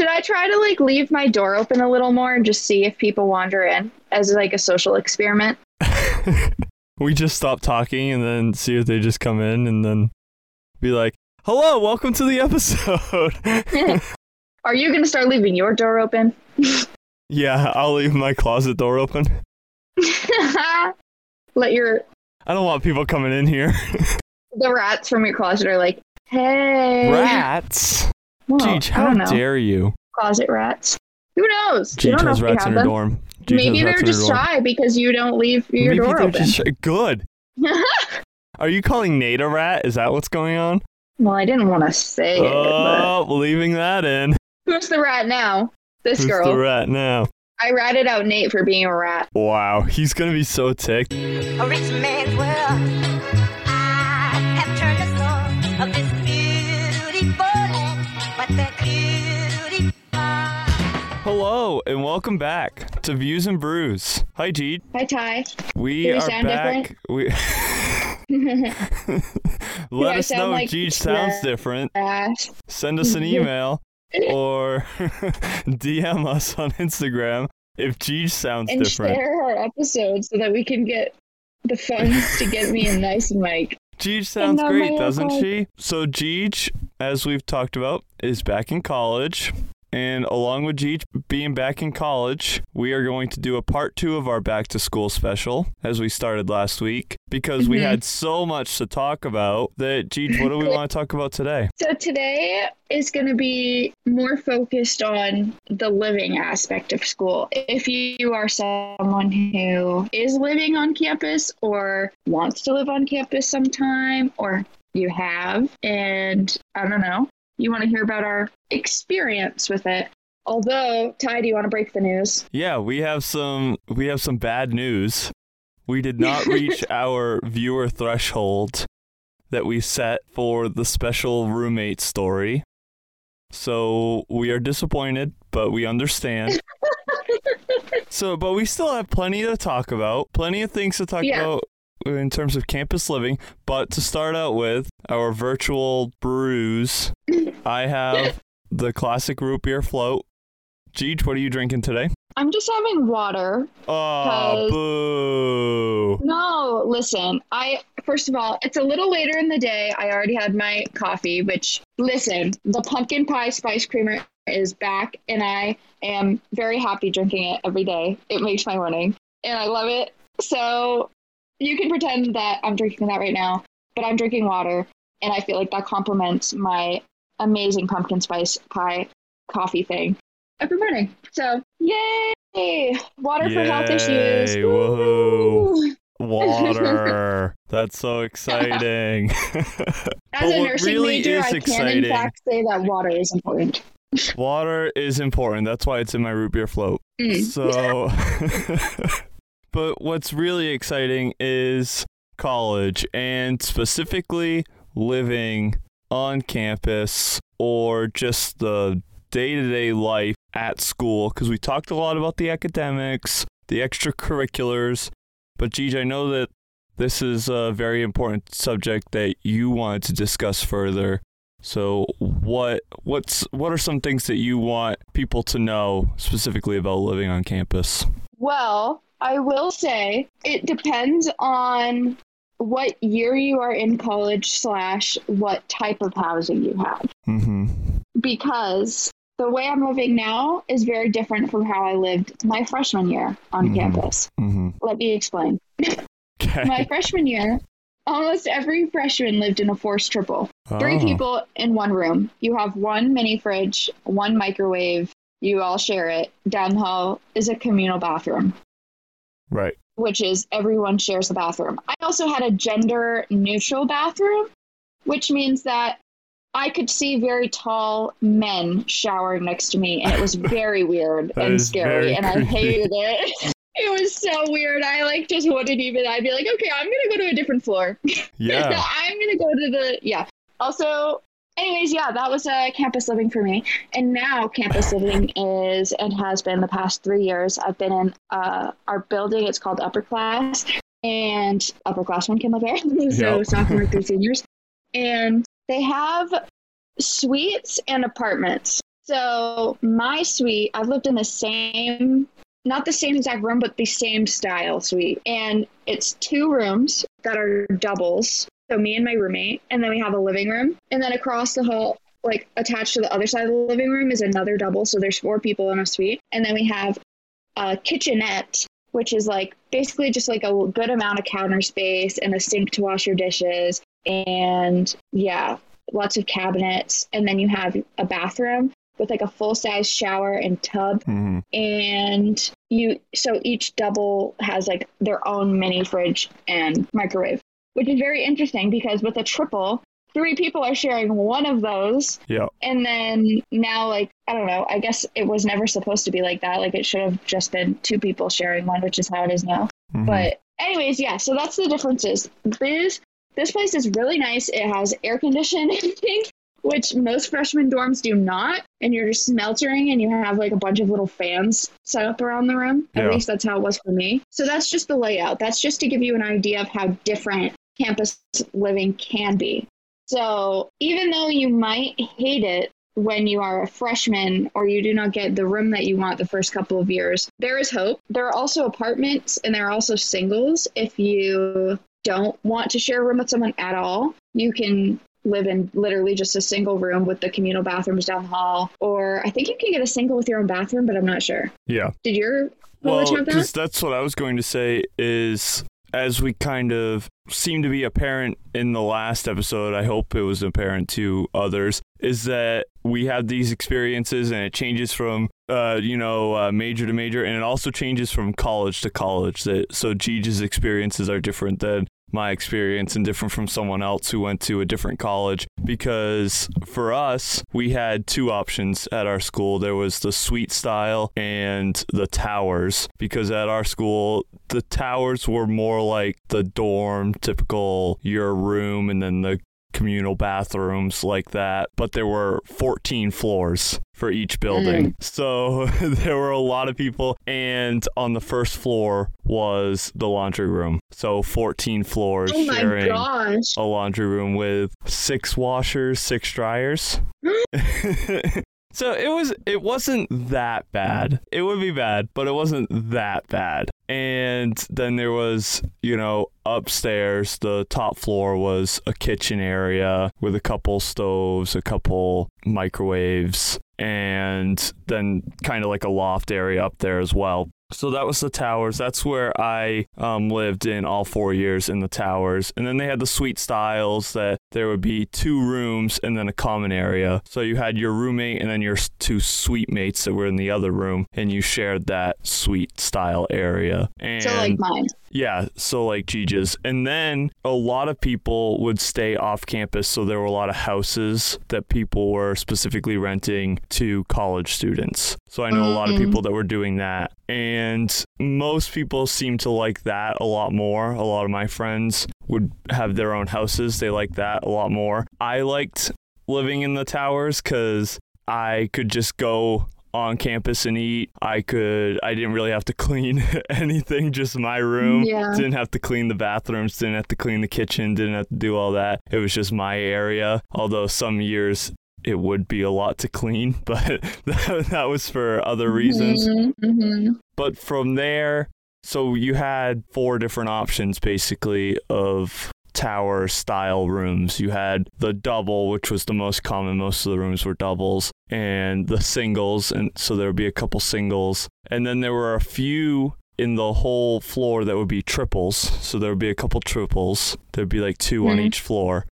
Should I try to like leave my door open a little more and just see if people wander in as like a social experiment? we just stop talking and then see if they just come in and then be like, "Hello, welcome to the episode." Are you going to start leaving your door open? yeah, I'll leave my closet door open. Let your I don't want people coming in here. the rats from your closet are like, "Hey, Rats. Well, Geej, how dare you? closet rats." Who knows? you Geej know has rats in her them. dorm. Geej Maybe they're rats in her just shy because you don't leave your Maybe door they're open. just shy. Good. Are you calling Nate a rat? Is that what's going on? well, I didn't want to say it, but Oh, leaving that in. who's the rat now? This Who's girl. the rat now? I ratted out Nate for being a rat. Wow, he's gonna be so ticked. Hello and welcome back to Views and Brews. Hi, Geej. Hi, Ty. We we are sound back. We let us know like if Geej sounds uh, different. Ass. Send us an email or DM us on Instagram if Geej sounds and different. share our episodes so that we can get the funds to get me a nice mic. Geej sounds great, doesn't she? So Geej, as we've talked about, is back in college. And along with Geej being back in college, we are going to do a part two of our back to school special as we started last week because we Mhm. had so much to talk about that Geej, what do we want to talk about today? So today is going to be more focused on the living aspect of school. If you are someone who is living on campus or wants to live on campus sometime, or you have, and I don't know, you want to hear about our experience with it. Although, Ty, do you want to break the news? Yeah, we have some we have some bad news. We did not reach our viewer threshold that we set for the special roommate story. So we are disappointed, but we understand. so, but we still have plenty to talk about, plenty of things to talk Yeah. about in terms of campus living. But to start out with, our virtual brews, I have the classic root beer float. Geej, what are you drinking today? I'm just having water. Oh, boo. No, listen. I first of all, it's a little later in the day. I already had my coffee, which listen, the pumpkin pie spice creamer is back and I am very happy drinking it every day. It makes my morning and I love it. So you can pretend that I'm drinking that right now, but I'm drinking water and I feel like that complements my amazing pumpkin spice pie coffee thing every morning. So, yay! Water for health issues. Yay, woohoo. Woo! Water. That's so exciting. As a nursing really major, is I can exciting- in fact say that water is important. Water is important. That's why it's in my root beer float. Mm. So, but what's really exciting is college and specifically living on campus or just the day to day life at school. Because we talked a lot about the academics, the extracurriculars. But, Geej, I know that this is a very important subject that you wanted to discuss further. So what what's what are some things that you want people to know specifically about living on campus? Well, I will say it depends on what year you are in college slash what type of housing you have. Mm-hmm. Because the way I'm living now is very different from how I lived my freshman year on Mhm. campus. Mm-hmm. Let me explain. Okay. My freshman year, almost every freshman lived in a forced triple. Three Oh. people in one room. You have one mini fridge, one microwave. You all share it. Down the hall is a communal bathroom, Right. Which is everyone shares the bathroom. I also had a gender neutral bathroom, which means that I could see very tall men showering next to me, and it was very weird and scary, and I hated it. It was so weird. I like just wouldn't even. I'd be like, okay, I'm gonna go to a different floor. Yeah. I'm gonna go to the yeah. Also, anyways, yeah, that was uh, campus living for me, and now campus living is and has been the past three years. I've been in uh, our building. It's called Upper Class, and upperclassmen can live there. so Yep. sophomore through seniors, and they have suites and apartments. So my suite, I've lived in the same, not the same exact room, but the same style suite. And it's two rooms that are doubles. So me and my roommate, and then we have a living room. And then across the hall, like attached to the other side of the living room is another double. So there's four people in a suite. And then we have a kitchenette, which is like basically just like a good amount of counter space and a sink to wash your dishes. And yeah, lots of cabinets. And then you have a bathroom with like a full size shower and tub. Mhm. And you, so each double has like their own mini fridge and microwave, which is very interesting because with a triple, three people are sharing one of those. Yeah. and then now like i don't know i guess it was never supposed to be like that. Like it should have just been two people sharing one which is how it is now. Mhm. but anyways yeah so that's the differences. This this place is really nice. It has air conditioning which most freshman dorms do not. And you're just smeltering and you have like a bunch of little fans set up around the room. Yeah. at least that's how it was for me. So that's just the layout. That's just to give you an idea of how different campus living can be so even though you might hate it when you are a freshman or you do not get the room that you want the first couple of years, there is hope. There are also apartments and there are also singles. If you don't want to share a room with someone at all, you can live in literally just a single room with the communal bathrooms down the hall. Or I think you can get a single with your own bathroom, but I'm not sure. Yeah. Did your Well, college have that? because that's what I was going to say is as we kind of seem to be apparent in the last episode, I hope it was apparent to others, is that we have these experiences and it changes from, uh, you know, uh, major to major, and it also changes from college to college. That so Gigi's experiences are different than my experience and different from someone else who went to a different college because for us we had two options at our school. There was the suite style and the towers because at our school the towers were more like the dorm typical your room and then the communal bathrooms like that but there were 14 floors for each building mm. so there were a lot of people and on the first floor was the laundry room so 14 floors oh sharing gosh. a laundry room with six washers, six dryers. so it was it wasn't that bad. It would be bad, but it wasn't that bad. And then there was, you know, upstairs, the top floor was a kitchen area with a couple stoves, a couple microwaves, and then kind of like a loft area up there as well. So that was the towers. That's where I um, lived in all four years in the towers. And then they had the suite styles that there would be two rooms and then a common area. So you had your roommate and then your two suite mates that were in the other room, and you shared that suite style area. And So like mine. Yeah, so like Gigi's. And then a lot of people would stay off campus, so there were a lot of houses that people were specifically renting to college students. So I know a lot of Mhm. people that were doing that. And most people seem to like that a lot more. A lot of my friends would have their own houses. They like that a lot more. I liked living in the towers because I could just go on campus and eat. I could I didn't really have to clean anything, just my room. Yeah. Didn't have to clean the bathrooms, didn't have to clean the kitchen, didn't have to do all that. It was just my area. Although some years it would be a lot to clean, but that, that was for other reasons. hmm But from there, so you had four different options basically of tower style rooms. You had the double, which was the most common. Most of the rooms were doubles, and the singles, and so there would be a couple singles, and then there were a few in the whole floor that would be triples. So there would be a couple triples. There'd be like 2 on Mhm. each floor.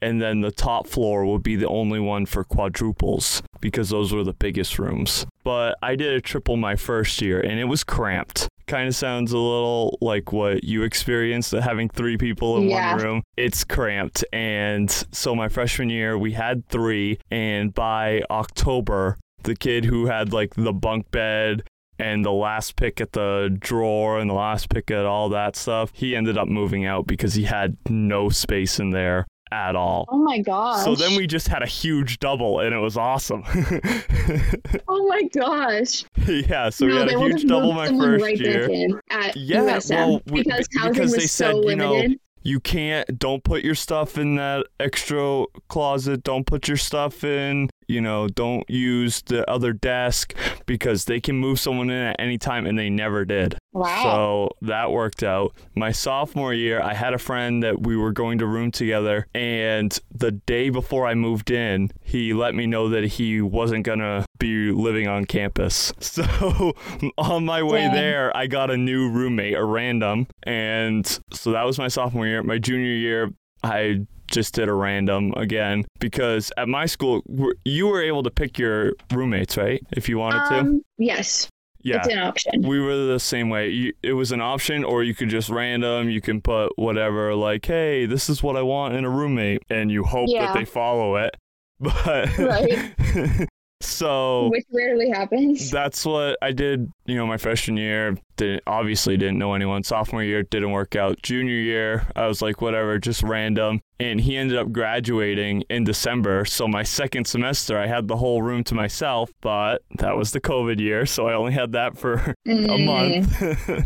And then the top floor would be the only one for quadruples because those were the biggest rooms. But I did a triple my first year and it was cramped. Kind of sounds a little like what you experienced having three people in Yeah. one room. It's cramped. And so my freshman year, we had three. And by October, the kid who had like the bunk bed and the last pick at the drawer and the last pick at all that stuff, he ended up moving out because he had no space in there at all. Oh my gosh. So then we just had a huge double and it was awesome. Oh my gosh. yeah, so we no, had a huge double my first right year. at Yeah, USM well, we- because housing because was they so said, you know. You can't don't put your stuff in that extra closet, don't put your stuff in you know, don't use the other desk because they can move someone in at any time and they never did. Wow. So that worked out. My sophomore year, I had a friend that we were going to room together, and the day before I moved in, he let me know that he wasn't gonna be living on campus. So on my way Dang. there, I got a new roommate, a random, and so that was my sophomore year. My junior year, I just did a random again because at my school you were able to pick your roommates, right? If you wanted to. Um, yes, Yeah. it's an option. We were the same way. You, it was an option, or you could just random. You can put whatever, like, "Hey, this is what I want in a roommate," and you hope Yeah. that they follow it. But Right. so Which rarely happens. that's what I did. You know, my freshman year, didn't obviously didn't know anyone. Sophomore year didn't work out. Junior year, I was like, whatever, just random. And he ended up graduating in December. So my second semester, I had the whole room to myself. But that was the COVID year, so I only had that for a Mm. month.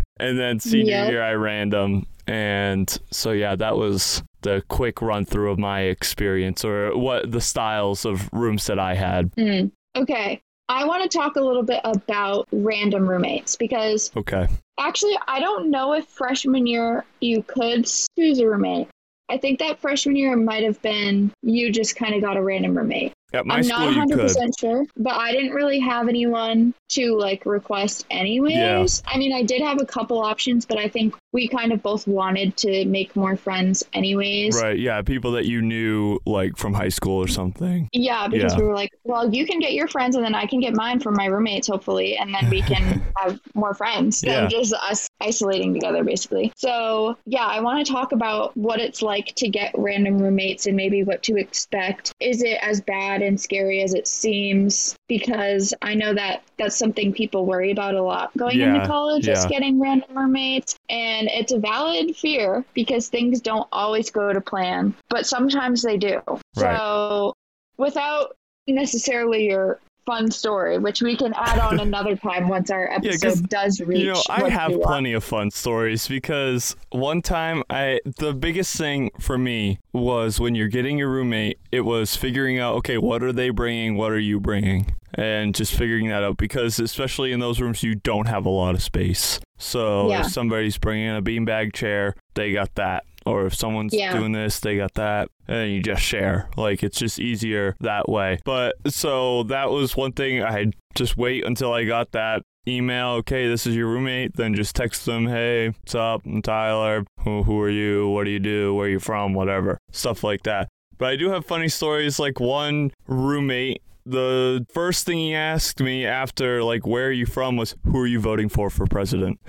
and then senior Yep. year, I random. And so, yeah, that was the quick run through of my experience or what the styles of rooms that I had. Mm. Okay. I want to talk a little bit about random roommates because Okay. actually, I don't know if freshman year you could choose a roommate. I think that freshman year might have been you just kind of got a random roommate. At my I'm school, not 100% could. sure, but I didn't really have anyone to like request anyways. Yeah. I mean, I did have a couple options, but I think we kind of both wanted to make more friends anyways. Right. Yeah. People that you knew like from high school or something. Yeah, because Yeah. we were like, well, you can get your friends and then I can get mine from my roommates, hopefully, and then we can have more friends than Yeah. just us isolating together, basically. So, yeah, I want to talk about what it's like to get random roommates and maybe what to expect. Is it as bad and scary as it seems? Because I know that that's something people worry about a lot going Yeah, into college, is yeah. getting random roommates. And it's a valid fear because things don't always go to plan, but sometimes they do. Right. So, without necessarily your fun story, which we can add on another time once our episode does reach. You know, I have plenty of fun stories because one time I the biggest thing for me was when you're getting your roommate, it was figuring out okay, what are they bringing, what are you bringing? And just figuring that out because especially in those rooms you don't have a lot of space. So Yeah. if somebody's bringing a beanbag chair, they got that. Or if someone's Yeah. doing this, they got that. And you just share. Like it's just easier that way. But so that was one thing I just wait until I got that email. Okay, this is your roommate. Then just text them, hey, what's up? I'm Tyler. Who, who are you? What do you do? Where are you from? Whatever. Stuff like that. But I do have funny stories. Like one roommate, the first thing he asked me after, like, where are you from was, who are you voting for for president?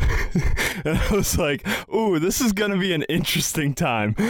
and I was like, ooh, this is going to be an interesting time.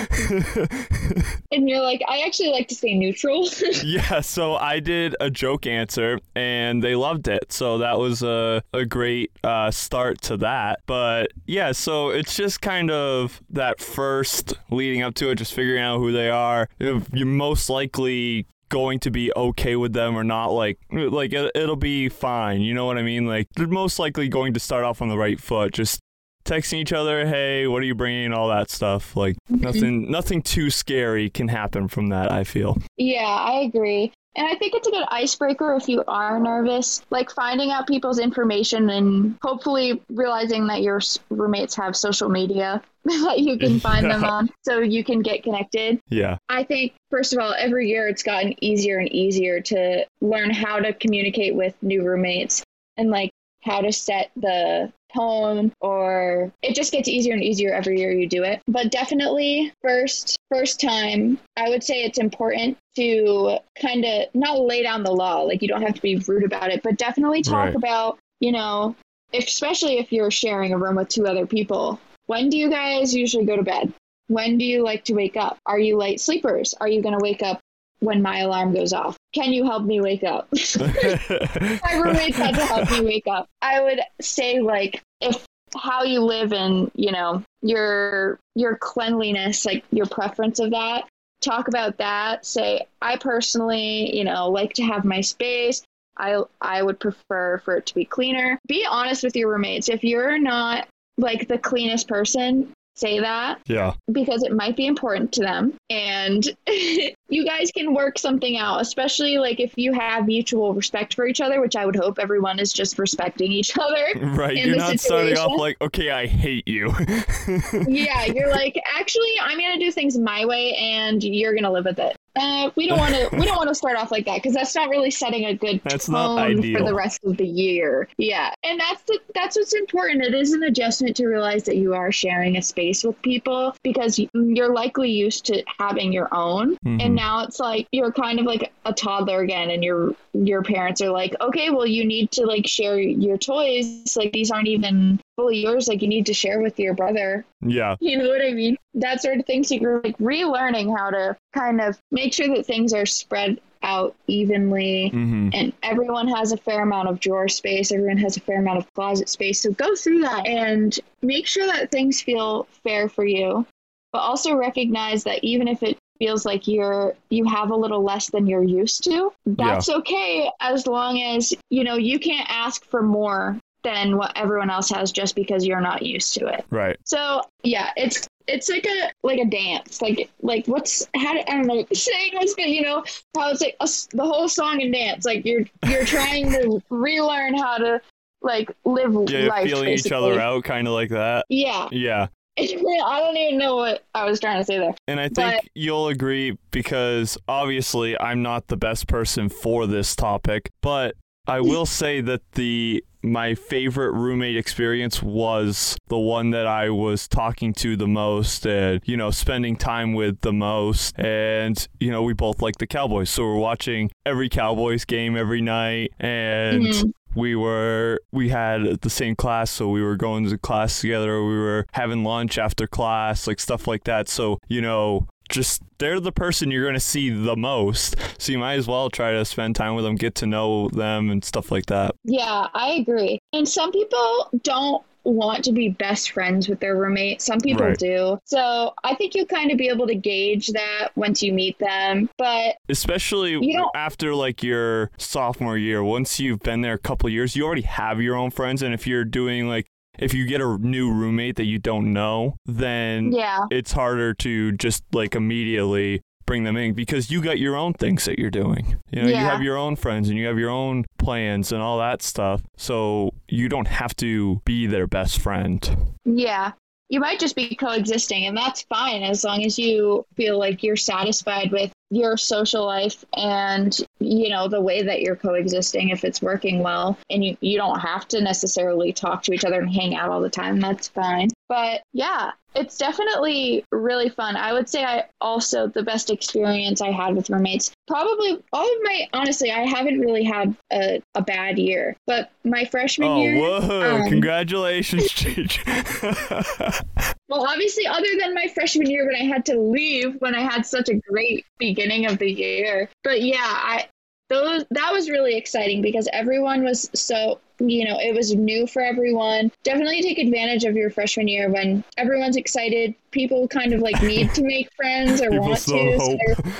And you're like, I actually like to stay neutral. yeah, so I did a joke answer and they loved it. So that was a, a great uh, start to that. But yeah, so it's just kind of that first leading up to it, just figuring out who they are. You're most likely going to be okay with them or not like like it, it'll be fine you know what i mean? Like they're most likely going to start off on the right foot just texting each other hey what are you bringing? all that stuff like mm-hmm. nothing nothing too scary can happen from that i feel. Yeah, I agree. And I think it's a good icebreaker if you are nervous, like finding out people's information and hopefully realizing that your roommates have social media that you can find them on so you can get connected. yeah I think, first of all, every year it's gotten easier and easier to learn how to communicate with new roommates and like how to set the tone or it just gets easier and easier every year you do it. But definitely first first time, I would say it's important to kind of not lay down the law, like you don't have to be rude about it, but definitely talk Right. about, you know, especially if you're sharing a room with two other people. When do you guys usually go to bed? When do you like to wake up? Are you light sleepers? Are you going to wake up when my alarm goes off? Can you help me wake up? my roommates had to help me wake up. I would say like if how you live and you know your your cleanliness, like your preference of that. Talk about that. Say I personally, you know, like to have my space. I I would prefer for it to be cleaner. Be honest with your roommates. If you're not like the cleanest person, say that Yeah. because it might be important to them and you guys can work something out especially like if you have mutual respect for each other which i would hope everyone is just respecting each other Right. You're not starting off like, okay, I hate you. yeah you're like actually i'm gonna do things my way and you're gonna live with it uh, we don't want to we don't want to start off like that because that's not really setting a good That's tone for the rest of the year. Yeah and that's the, that's what's important. It is an adjustment to realize that you are sharing a space with people because you're likely used to having your own. Mhm. and now it's like you're kind of like a toddler again and your your parents are like okay well you need to like share your toys like these aren't even fully yours like you need to share with your brother yeah. you know what I mean? That sort of thing. So you're like relearning how to kind of make sure that things are spread out evenly hmm and everyone has a fair amount of drawer space, everyone has a fair amount of closet space. So go through that and make sure that things feel fair for you, but also recognize that even if it feels like you're you have a little less than you're used to, that's okay as long as you know you can't ask for more than what everyone else has just because you're not used to it. Right. So yeah, it's it's like a like a dance, like like what's how do, I don't know saying but you know how it's like a the whole song and dance. Like you're you're trying to relearn how to like live Yeah, you're life. feeling each other out, kind of like that. Yeah, Yeah. I don't even know what I was trying to say there. And I think But- you'll agree because obviously I'm not the best person for this topic, but I will say that the my favorite roommate experience was the one that I was talking to the most and you know spending time with the most. And you know we both like the Cowboys. So we're watching every Cowboys game every night. And Mhm. we were we had the same class. So we were going to class together. We were having lunch after class like stuff like that. So you know just they're the person you're going to see the most so you might as well try to spend time with them get to know them and stuff like that Yeah, I agree. And some people don't want to be best friends with their roommate. Some people Right. do. So I think you'll kind of be able to gauge that once you meet them. But especially You don't- after like your sophomore year once you've been there a couple years you already have your own friends and if you're doing like if you get a new roommate that you don't know then yeah, it's harder to just like immediately bring them in because you got your own things that you're doing. You know, you have your own friends and you have your own plans and all that stuff. So you don't have to be their best friend. Yeah. You might just be coexisting, and that's fine as long as you feel like you're satisfied with your social life and, you know, the way that you're coexisting if it's working well. And you, you don't have to necessarily talk to each other and hang out all the time. That's fine. But yeah, it's definitely really fun. I would say I also, the best experience I had with roommates, probably all of my, honestly, I haven't really had a, a bad year, but my freshman Oh, year. whoa. um, Congratulations, Cheech. Well, obviously, other than my freshman year when I had to leave when I had such a great beginning of the year. But yeah, I those that was really exciting because everyone was so you know it was new for everyone. Definitely take advantage of your freshman year when everyone's excited. People kind of like need to make friends or want to. so they're-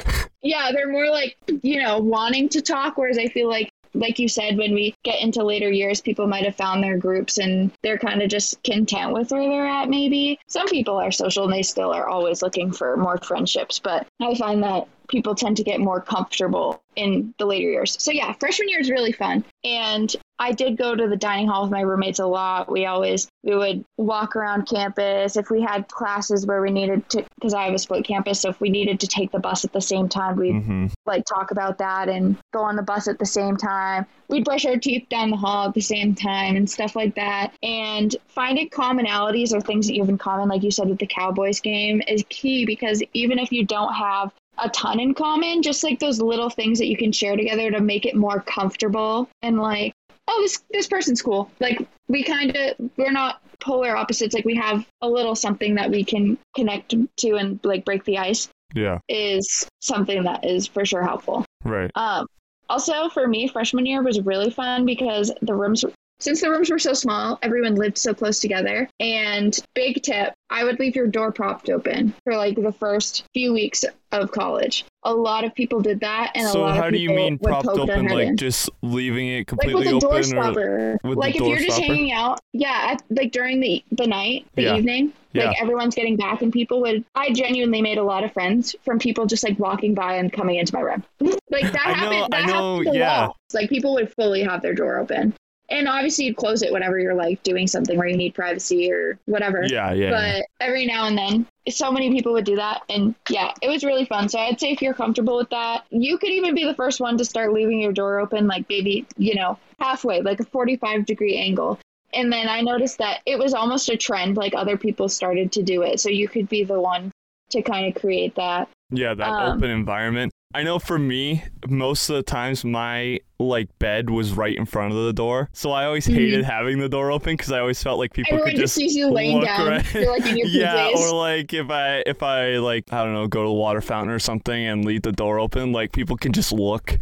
yeah, they're more like you know wanting to talk. Whereas I feel like like you said, when we get into later years, people might have found their groups and they're kind of just content with where they're at, maybe. Some people are social and they still are always looking for more friendships, but I find that people tend to get more comfortable in the later years. So, yeah, freshman year is really fun. And I did go to the dining hall with my roommates a lot. We always we would walk around campus if we had classes where we needed to because I have a split campus. So if we needed to take the bus at the same time, we'd hmm like talk about that and go on the bus at the same time. We'd brush our teeth down the hall at the same time and stuff like that. And finding commonalities or things that you have in common, like you said with the Cowboys game, is key because even if you don't have a ton in common, just like those little things that you can share together to make it more comfortable and like, oh, this this person's cool. Like we kind of we're not polar opposites. Like we have a little something that we can connect to and like break the ice Yeah, is something that is for sure helpful. right. Um, also, for me, freshman year was really fun because the rooms since the rooms were so small, everyone lived so close together. And big tip, I would leave your door propped open for like the first few weeks of college. A lot of people did that, and a lot how of do you people mean propped open? Like in. just leaving it like completely with a door stopper. like if you're just stopper? hanging out, yeah, at, like during the the night, the Yeah. evening, Yeah. like everyone's getting back, and people would. I genuinely made a lot of friends from people just like walking by and coming into my room. like that I know- happened. That I know, happened a yeah. lot. Like people would fully have their door open, and obviously you'd close it whenever you're like doing something where you need privacy or whatever. yeah, yeah, yeah. But every now and then, so many people would do that. And yeah, it was really fun. So I'd say if you're comfortable with that, you could even be the first one to start leaving your door open, like maybe, you know, halfway, like a 45 degree angle. And then I noticed that it was almost a trend, like other people started to do it. So you could be the one to kind of create that. Yeah, that Um, open environment. I know for me, most of the times my like bed was right in front of the door, so I always Mhm. hated having the door open because I always felt like people Everyone could just just sees you laying down. right- like in your PJs. yeah, or like if I if I like I don't know go to the water fountain or something and leave the door open, like people can just look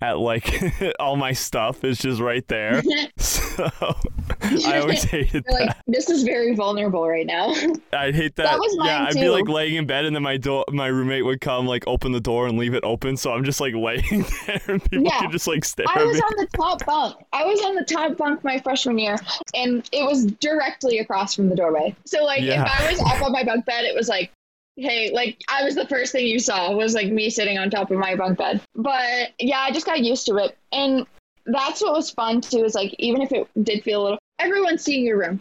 at like all my stuff is just right there. So I always hated You're that. like, this is very vulnerable right now. I'd hate that. That was mine yeah, I'd be like laying in bed and then my door, my roommate would come like open the door and leave it open. So I'm just like laying there and people Yeah. could just like stare I at was me. on the top bunk. I was on the top bunk my freshman year, and it was directly across from the doorway. So like, Yeah. if I was up on my bunk bed, it was like, hey, like I was the first thing you saw was like me sitting on top of my bunk bed. But yeah, I just got used to it, and that's what was fun too. Is like even if it did feel a little, everyone's seeing your room.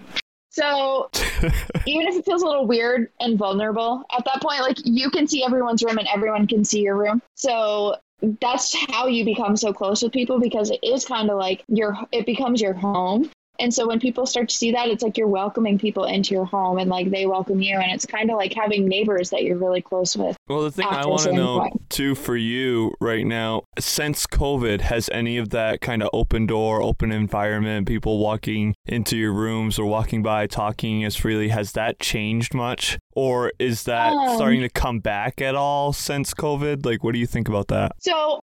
So even if it feels a little weird and vulnerable at that point, like you can see everyone's room and everyone can see your room. So that's how you become so close with people because it is kind of like your it becomes your home. And so when people start to see that, it's like you're welcoming people into your home and like they welcome you. And it's kind of like having neighbors that you're really close with. well, the thing I want to know point. too for you right now, since COVID, has any of that kind of open door, open environment, people walking into your rooms or walking by talking as freely, has that changed much? Or is that Um, starting to come back at all since COVID? Like, what do you think about that? So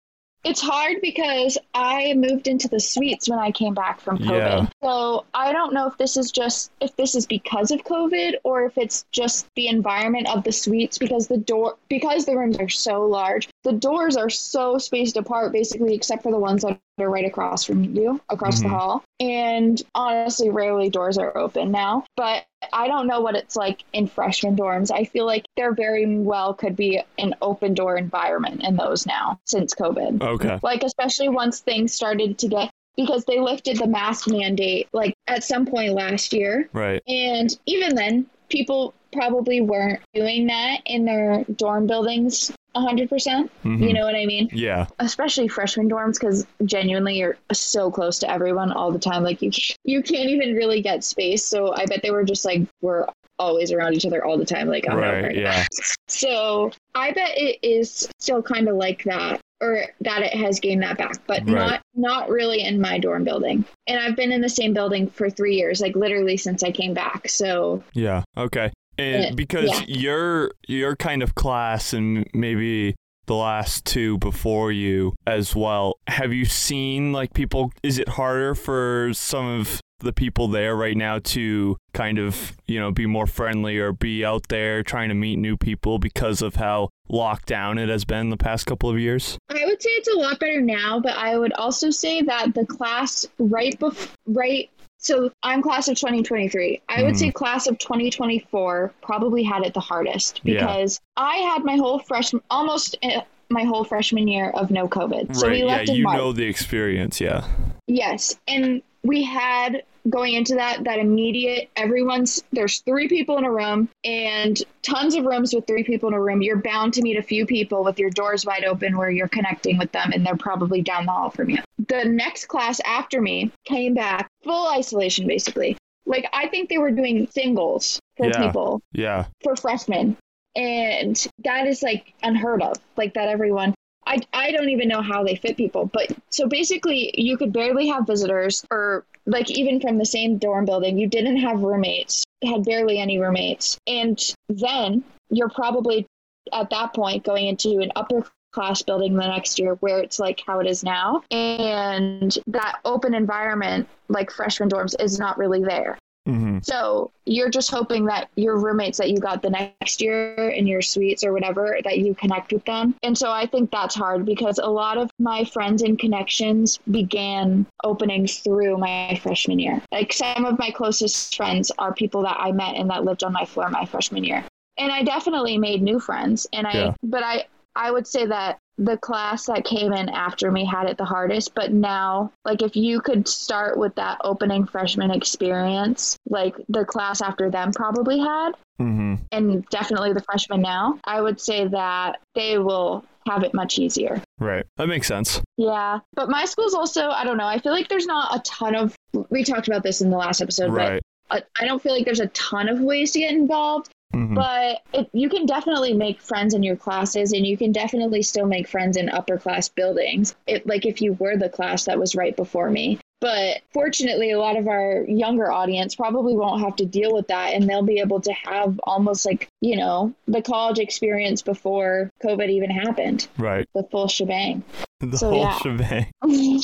it's hard because I moved into the suites when I came back from COVID. Yeah. So I don't know if this is just if this is because of COVID or if it's just the environment of the suites because the door because the rooms are so large, the doors are so spaced apart basically except for the ones that are right across from you, across Mhm. the hall. And honestly, rarely doors are open now. But I don't know what it's like in freshman dorms. I feel like there very well could be an open door environment in those now since COVID. Okay. Like, especially once things started to get, because they lifted the mask mandate like at some point last year. Right. And even then, people probably weren't doing that in their dorm buildings 100%. Mhm. You know what I mean? Yeah. especially freshman dorms because genuinely you're so close to everyone all the time like you you can't even really get space so i bet they were just like we're always around each other all the time like I'm Right, it. yeah. so i bet it is still kind of like that or that it has gained that back but Right. not not really in my dorm building and i've been in the same building for three years like literally since i came back so Yeah. Okay. And Uh, because yeah. your your kind of class and maybe the last two before you as well, have you seen like people is it harder for some of the people there right now to kind of, you know, be more friendly or be out there trying to meet new people because of how locked down it has been the past couple of years? I would say it's a lot better now, but I would also say that the class right before right so I'm class of 2023. I would Mhm. say class of 2024 probably had it the hardest Yeah. because I had my whole freshman almost uh, my whole freshman year of no COVID. So right. we Yeah, left in you March. know the experience, yeah. Yes, and we had going into that that immediate everyone's there's three people in a room and tons of rooms with three people in a room. You're bound to meet a few people with your doors wide open where you're connecting with them and they're probably down the hall from you. The next class after me came back full isolation basically. Like I think they were doing singles for Yeah. people Yeah. for freshmen. And that is like unheard of. Like that everyone I I don't even know how they fit people. But so basically you could barely have visitors or like even from the same dorm building, you didn't have roommates, had barely any roommates. And then you're probably at that point going into an upper class building the next year where it's like how it is now. And that open environment, like freshman dorms, is not really there. Mm-hmm. So you're just hoping that your roommates that you got the next year in your suites or whatever, that you connect with them. And so I think that's hard because a lot of my friends and connections began opening through my freshman year. Like some of my closest friends are people that I met and that lived on my floor my freshman year. And I definitely made new friends. And I, Yeah. but I, I would say that the class that came in after me had it the hardest. But now, like, if you could start with that opening freshman experience, like the class after them probably had, Mm-hmm. and definitely the freshmen now, I would say that they will have it much easier. Right. That makes sense. Yeah. But my school's also, I don't know, I feel like there's not a ton of, we talked about this in the last episode, Right. but I I don't feel like there's a ton of ways to get involved. Mhm. But it, you can definitely make friends in your classes, and you can definitely still make friends in upper class buildings. It, like if you were the class that was right before me. But fortunately, a lot of our younger audience probably won't have to deal with that, and they'll be able to have almost like you know the college experience before COVID even happened, Right. the full shebang. The So, whole yeah. shebang.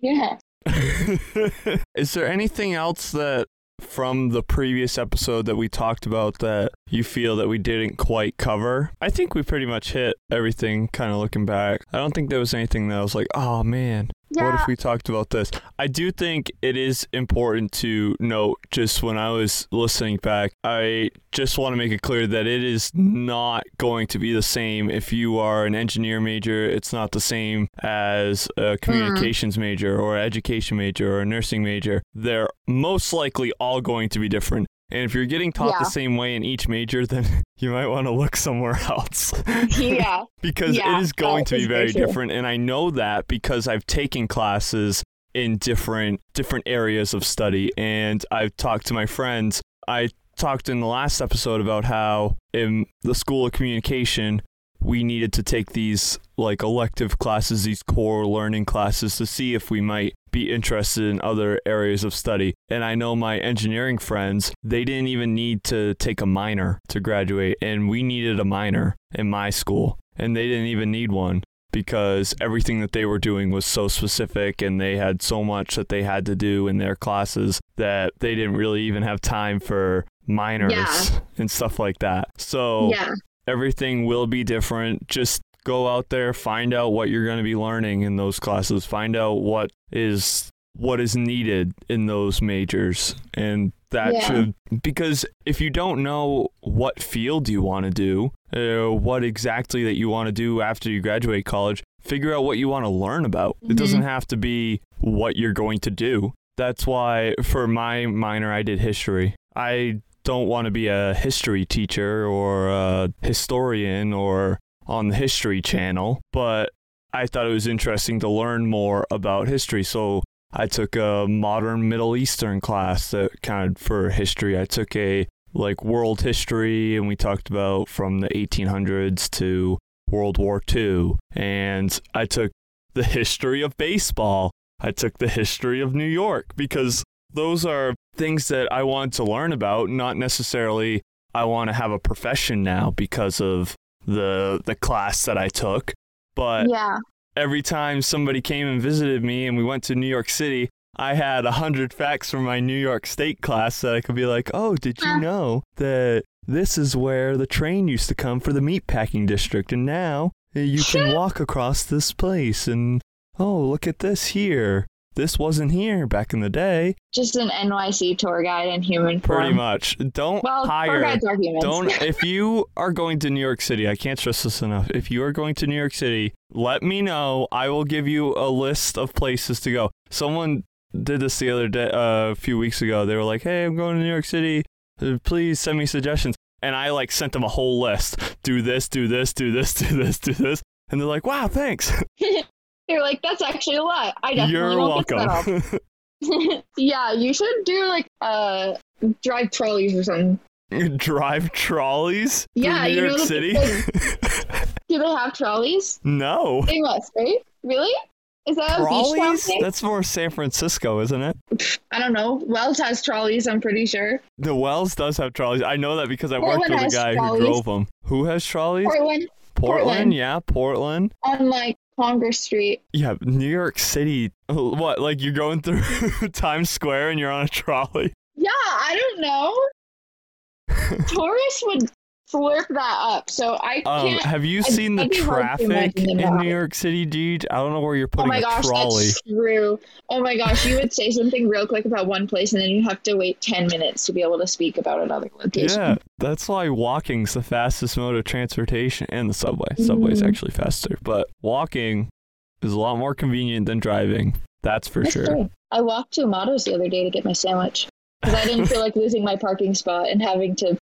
yeah. Is there anything else that from the previous episode that we talked about that you feel that we didn't quite cover? I think we pretty much hit everything kind of looking back. I don't think there was anything that I was like, oh man, what if we talked about this? I do think it is important to note just when I was listening back, I just want to make it clear that it is not going to be the same if you are an engineer major. It's not the same as a mm. communications major or education major or a nursing major. They're most likely all going to be different. And if you're getting taught Yeah. the same way in each major, then you might want to look somewhere else yeah. because Yeah, it is going to be very true. different and i know that because i've taken classes in different different areas of study and i've talked to my friends i talked in the last episode about how in the school of communication we needed to take these like elective classes these core learning classes to see if we might be interested in other areas of study and i know my engineering friends they didn't even need to take a minor to graduate and we needed a minor in my school and they didn't even need one because everything that they were doing was so specific and they had so much that they had to do in their classes that they didn't really even have time for minors Yeah. and stuff like that. So Yeah. everything will be different. Just go out there, find out what you're going to be learning in those classes, find out what is what is needed in those majors. And that Yeah. should because if you don't know what field you want to do uh, what exactly that you want to do after you graduate college figure out what you want to learn about. It doesn't have to be what you're going to do. That's why for my minor i did history. I don't want to be a history teacher or a historian or on the history channel but i thought it was interesting to learn more about history so I took a modern Middle Eastern class that counted for history. I took a like world history and we talked about from the 1800s to World War II. And I took the history of baseball. I took the history of New York because those are things that I want to learn about, not necessarily I want to have a profession now because of the the class that I took. But Yeah. every time somebody came and visited me and we went to New York City, I had a hundred facts from my New York State class that I could be like, oh, did you know that this is where the train used to come for the meatpacking district, and now uh, you can walk across this place, and oh, look at this here. This wasn't here back in the day. Just an NYC tour guide in human form. Pretty much. Don't Well, tour hire. guides are humans. Don't if you are going to New York City, I can't stress this enough. If you are going to New York City, let me know. I will give you a list of places to go. Someone did this the other day, uh, a few weeks ago. They were like, "Hey, I'm going to New York City. Uh, Please send me suggestions." And I like sent them a whole list. Do this, do this, do this, do this, do this. And they're like, "Wow, thanks. You're like, that's actually a lot. I definitely You're won't get to that all. welcome." yeah, you should do like uh drive trolleys or something. Drive trolleys Yeah, New you know York the City? Do they have trolleys? no. They must, right? Really? Is that a beach town Trolleys? thing? That's more San Francisco, isn't it? I don't know. Wells has trolleys, I'm pretty sure. The Wells does have trolleys. I know that because I worked with a guy trolleys. who drove them. Who has trolleys? Portland. Portland, Portland. yeah, Portland. on like Congress Street. Yeah, New York City. What? Like you're going through Times Square and you're on a trolley? Yeah, I don't know. Tourists would slurp that up, so I Um, can't. have you seen the hard to traffic in New York City, dude? I don't know where you're putting Oh my gosh, trolley. that's true. Oh my gosh, you would say something real quick about one place and then you have to wait 10 minutes to be able to speak about another location. Yeah, that's why walking's the fastest mode of transportation, and the subway. Subway's Mhm. actually faster, but walking is a lot more convenient than driving. That's for That's sure. true. I walked to Amato's the other day to get my sandwich because I didn't feel like losing my parking spot and having to.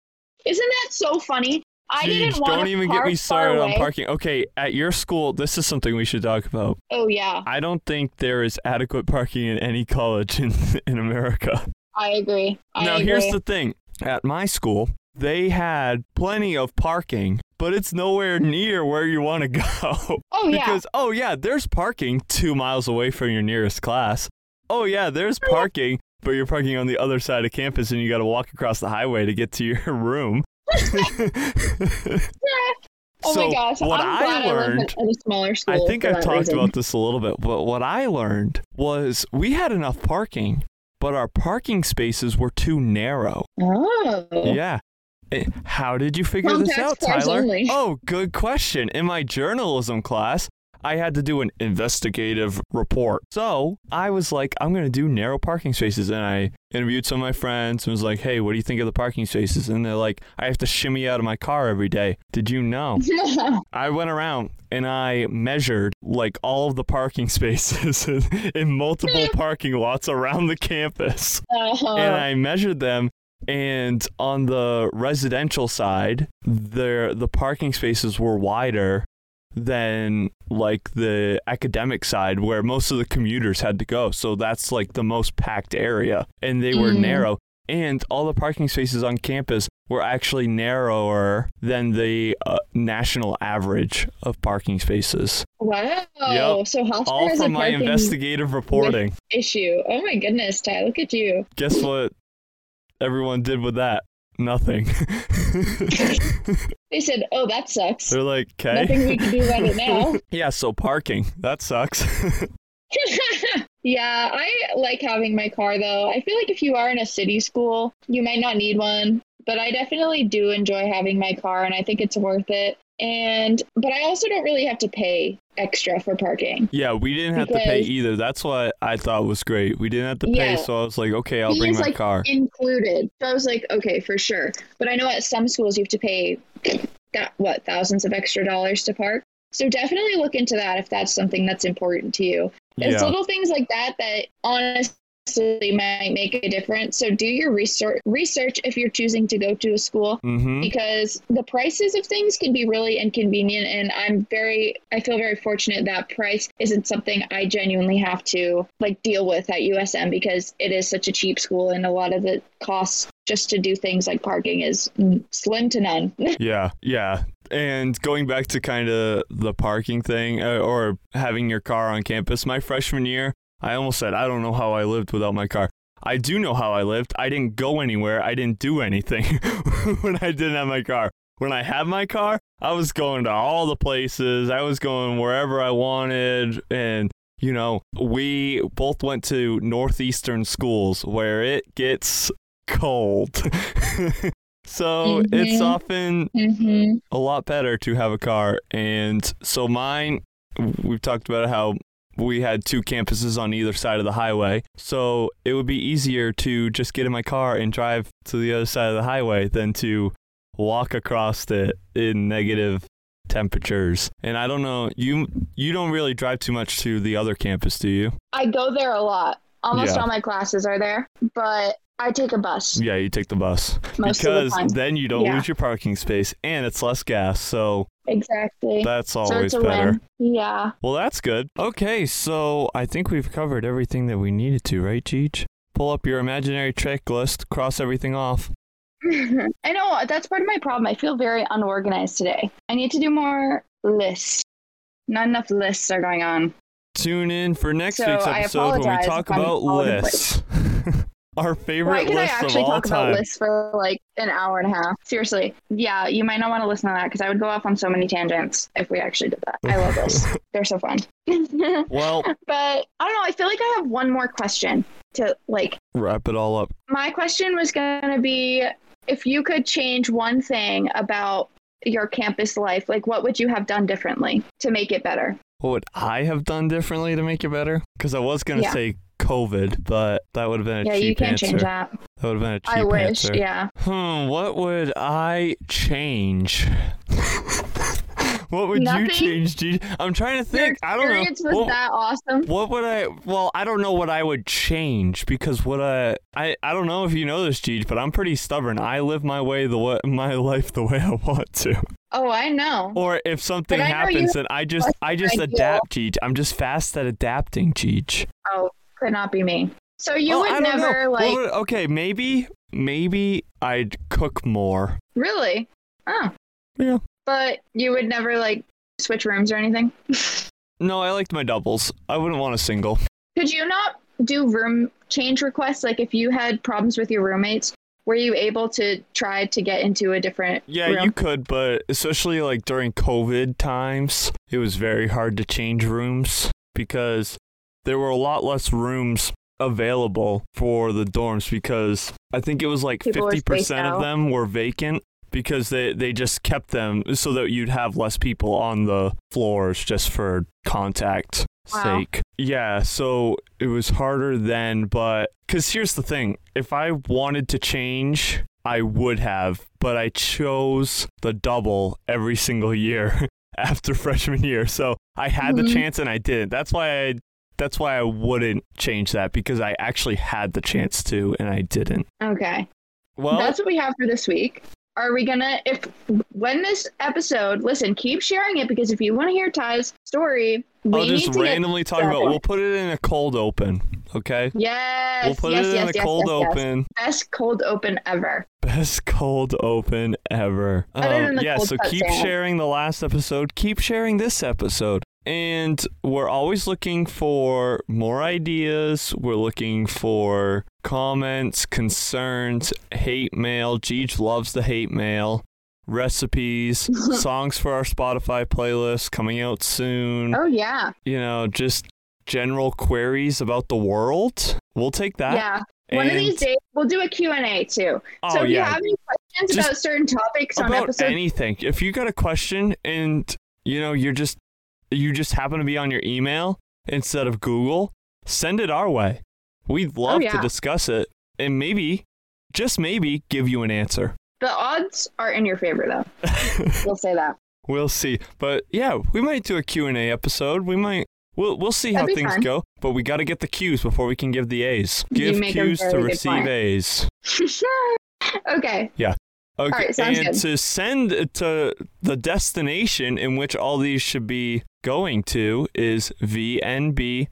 Isn't that so funny? I Dude, didn't want to. don't even get me started on parking. Okay, at your school, this is something we should talk about. Oh yeah, I don't think there is adequate parking in any college in in America. I agree. I now, agree. here's the thing. At my school, they had plenty of parking, but it's nowhere near where you want to go. oh yeah, because oh yeah, there's parking 2 miles away from your nearest class. Oh yeah, there's parking, but you're parking on the other side of campus and you got to walk across the highway to get to your room. oh so my gosh, what I I learned a smaller school. I think I've talked reason. about this a little bit, but what I learned was we had enough parking, but our parking spaces were too narrow. Oh, Yeah. Eh, How did you figure this out, Tyler? only. Oh, good question. In my journalism class, I had to do an investigative report. So I was like, I'm going to do narrow parking spaces. And I interviewed some of my friends and was like, hey, what do you think of the parking spaces? And they're like, I have to shimmy out of my car every day. Did you know? I went around and I measured like all of the parking spaces in multiple parking lots around the campus. Uh-huh. And I measured them and on the residential side, there the parking spaces were wider than like the academic side where most of the commuters had to go. So that's like the most packed area and they were Mm. narrow and all the parking spaces on campus were actually narrower than the uh, national average of parking spaces. Wow. Yep. So Hofstra All from my investigative reporting. issue. Oh my goodness, Ty, look at you. Guess what everyone did with that? Nothing. They said, "Oh, that sucks. They're like, okay. Nothing we can do about it now." yeah, so parking. That sucks. yeah, I like having my car though. I feel like if you are in a city school, you might not need one, but I definitely do enjoy having my car and I think it's worth it. And but I also don't really have to pay extra for parking. yeah, we didn't have to pay either. That's what I thought was great. We didn't have to pay, Yeah. so I was like, okay, I'll bring my like, car. Included. So I was like, okay, for sure. But I know at some schools you have to pay that what thousands of extra dollars to park. So definitely look into that if that's something that's important to you. It's yeah. little things like that that honestly might make a difference. So do your research research if you're choosing to go to a school Mm-hmm. because the prices of things can be really inconvenient and I'm very I feel very fortunate that price isn't something I genuinely have to like deal with at USM because it is such a cheap school and a lot of the costs just to do things like parking is slim to none. Yeah, yeah. And going back to kind of the parking thing uh, or having your car on campus, my freshman year, I almost said, I don't know how I lived without my car. I do know how I lived. I didn't go anywhere. I didn't do anything when I didn't have my car. When I had my car, I was going to all the places. I was going wherever I wanted. And, you know, we both went to northeastern schools where it gets cold. so it's Mhm. often mm-hmm. a lot better to have a car. And so mine, we've talked about how we had two campuses on either side of the highway. So it would be easier to just get in my car and drive to the other side of the highway than to walk across it in negative temperatures. And I don't know, you you don't really drive too much to the other campus, do you? I go there a lot. Almost Yeah. all my classes are there, but I take a bus Yeah, you take the bus. most the because time. then you don't Yeah. lose your parking space and it's less gas. So Exactly. that's always a better. win. Yeah. Well, that's good. Okay, so I think we've covered everything that we needed to, right, Cheech? Pull up your imaginary checklist, cross everything off. I know that's part of my problem. I feel very unorganized today. I need to do more lists. Not enough lists are going on. Tune in for next So week's episode when we talk about all over the lists. our Why favorite could I actually all talk about time. lists for like an hour and a half? Seriously. Yeah, you might not want to listen to that because I would go off on so many tangents if we actually did that. I love those. They're so fun. Well, but I don't know. I feel like I have one more question to like. wrap it all up. My question was going to be if you could change one thing about your campus life, like what would you have done differently to make it better? What would I have done differently to make it better? Because I was gonna Yeah. say COVID, but that would have been a yeah, cheap you can't answer. change that. That would have been a cheap I wish. answer. Yeah. Hmm, what would I change? what would Nothing? you change, Gigi? I'm trying to think. I don't know. was What- that awesome. What would I? Well, I don't know what I would change because what I I I don't know if you know this, Gigi, but I'm pretty stubborn. I live my way the way my life the way I want to. Oh, I know. Or if something But I know you happens, then I just I just adapt, Gigi. I'm just fast at adapting, Gigi. Oh, could not be me. So you Oh, would never know. like would- okay, maybe maybe I'd cook more. really? Oh. Yeah. But you would never like switch rooms or anything? No, I liked my doubles. I wouldn't want a single. Could you not do room change requests? Like if you had problems with your roommates, were you able to try to get into a different Yeah, room? you could, but especially like during COVID times, it was very hard to change rooms because there were a lot less rooms available for the dorms because I think it was like People 50% spaced out. of them were vacant because they, they just kept them so that you'd have less people on the floors just for contact Wow. sake. Yeah, so it was harder then, but because here's the thing if I wanted to change, I would have, but I chose the double every single year after freshman year. So I had the Mhm. chance and I didn't. That's why I. That's why I wouldn't change that because I actually had the chance to and I didn't. Okay. Well, That's what we have for this week. Are we gonna if when this episode listen, keep sharing it because if you want to hear Ty's story, we I'll need just to randomly talk about. We'll put it in a cold open, okay? yes, we'll put yes, it yes, in a yes, cold yes, yes. open. Best cold open ever. Best cold open ever. Um, yeah, cold so keep sharing the last episode. Keep sharing this episode. And we're always looking for more ideas. We're looking for comments, concerns, hate mail. Geej loves the hate mail. Recipes, songs for our Spotify playlist coming out soon. Oh yeah. You know, just general queries about the world. We'll take that. yeah. One of these days we'll do a Q&A too. Oh, so if yeah. you have any questions Just about certain topics on about episode anything. If you got a question and you know you're just you just happen to be on your email instead of Google, send it our way. We'd oh, love to Oh, yeah. discuss it and maybe, just maybe, give you an answer. the odds are in your favor though. We'll say that. we'll see. But yeah, we might do a Q&A episode. We might we'll we'll see how That'd be things fun. go, but we got to get the Q's before we can give the A's. Give Q's to receive. A's. okay. Okay, right, and good. to send to the destination in which all these should be going to is vnbpodcast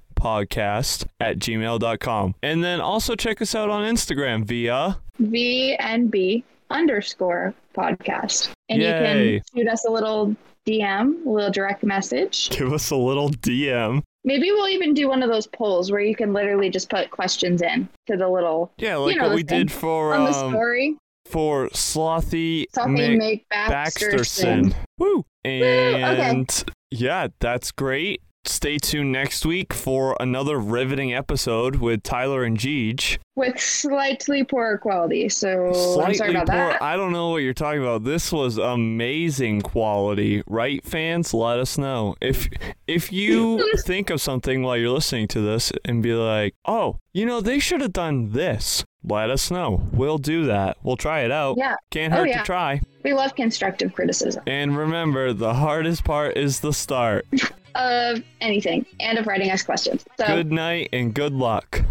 at gmail.com. And then also check us out on Instagram via VNB underscore podcast. And Yay. you can shoot us a little DM, a little direct message. give us a little DM. Maybe we'll even do one of those polls where you can literally just put questions in to the little Yeah, like know what we thing did for on the um, story. For Slothy Something Mc- make Baxterson. Baxterson. Woo! okay. And yeah, that's great. Stay tuned next week for another riveting episode with Tyler and Geej. with slightly poorer quality. So I'm Slightly sorry about poor. that. I don't know what you're talking about. This was amazing quality, right, fans? Let us know if if you think of something while you're listening to this and be like, "Oh, you know, they should have done this." let us know. We'll do that. We'll try it out. Yeah. Can't oh, hurt oh, yeah. to try. We love constructive criticism. And remember, the hardest part is the start of anything and of writing us questions. So. Good night and good luck.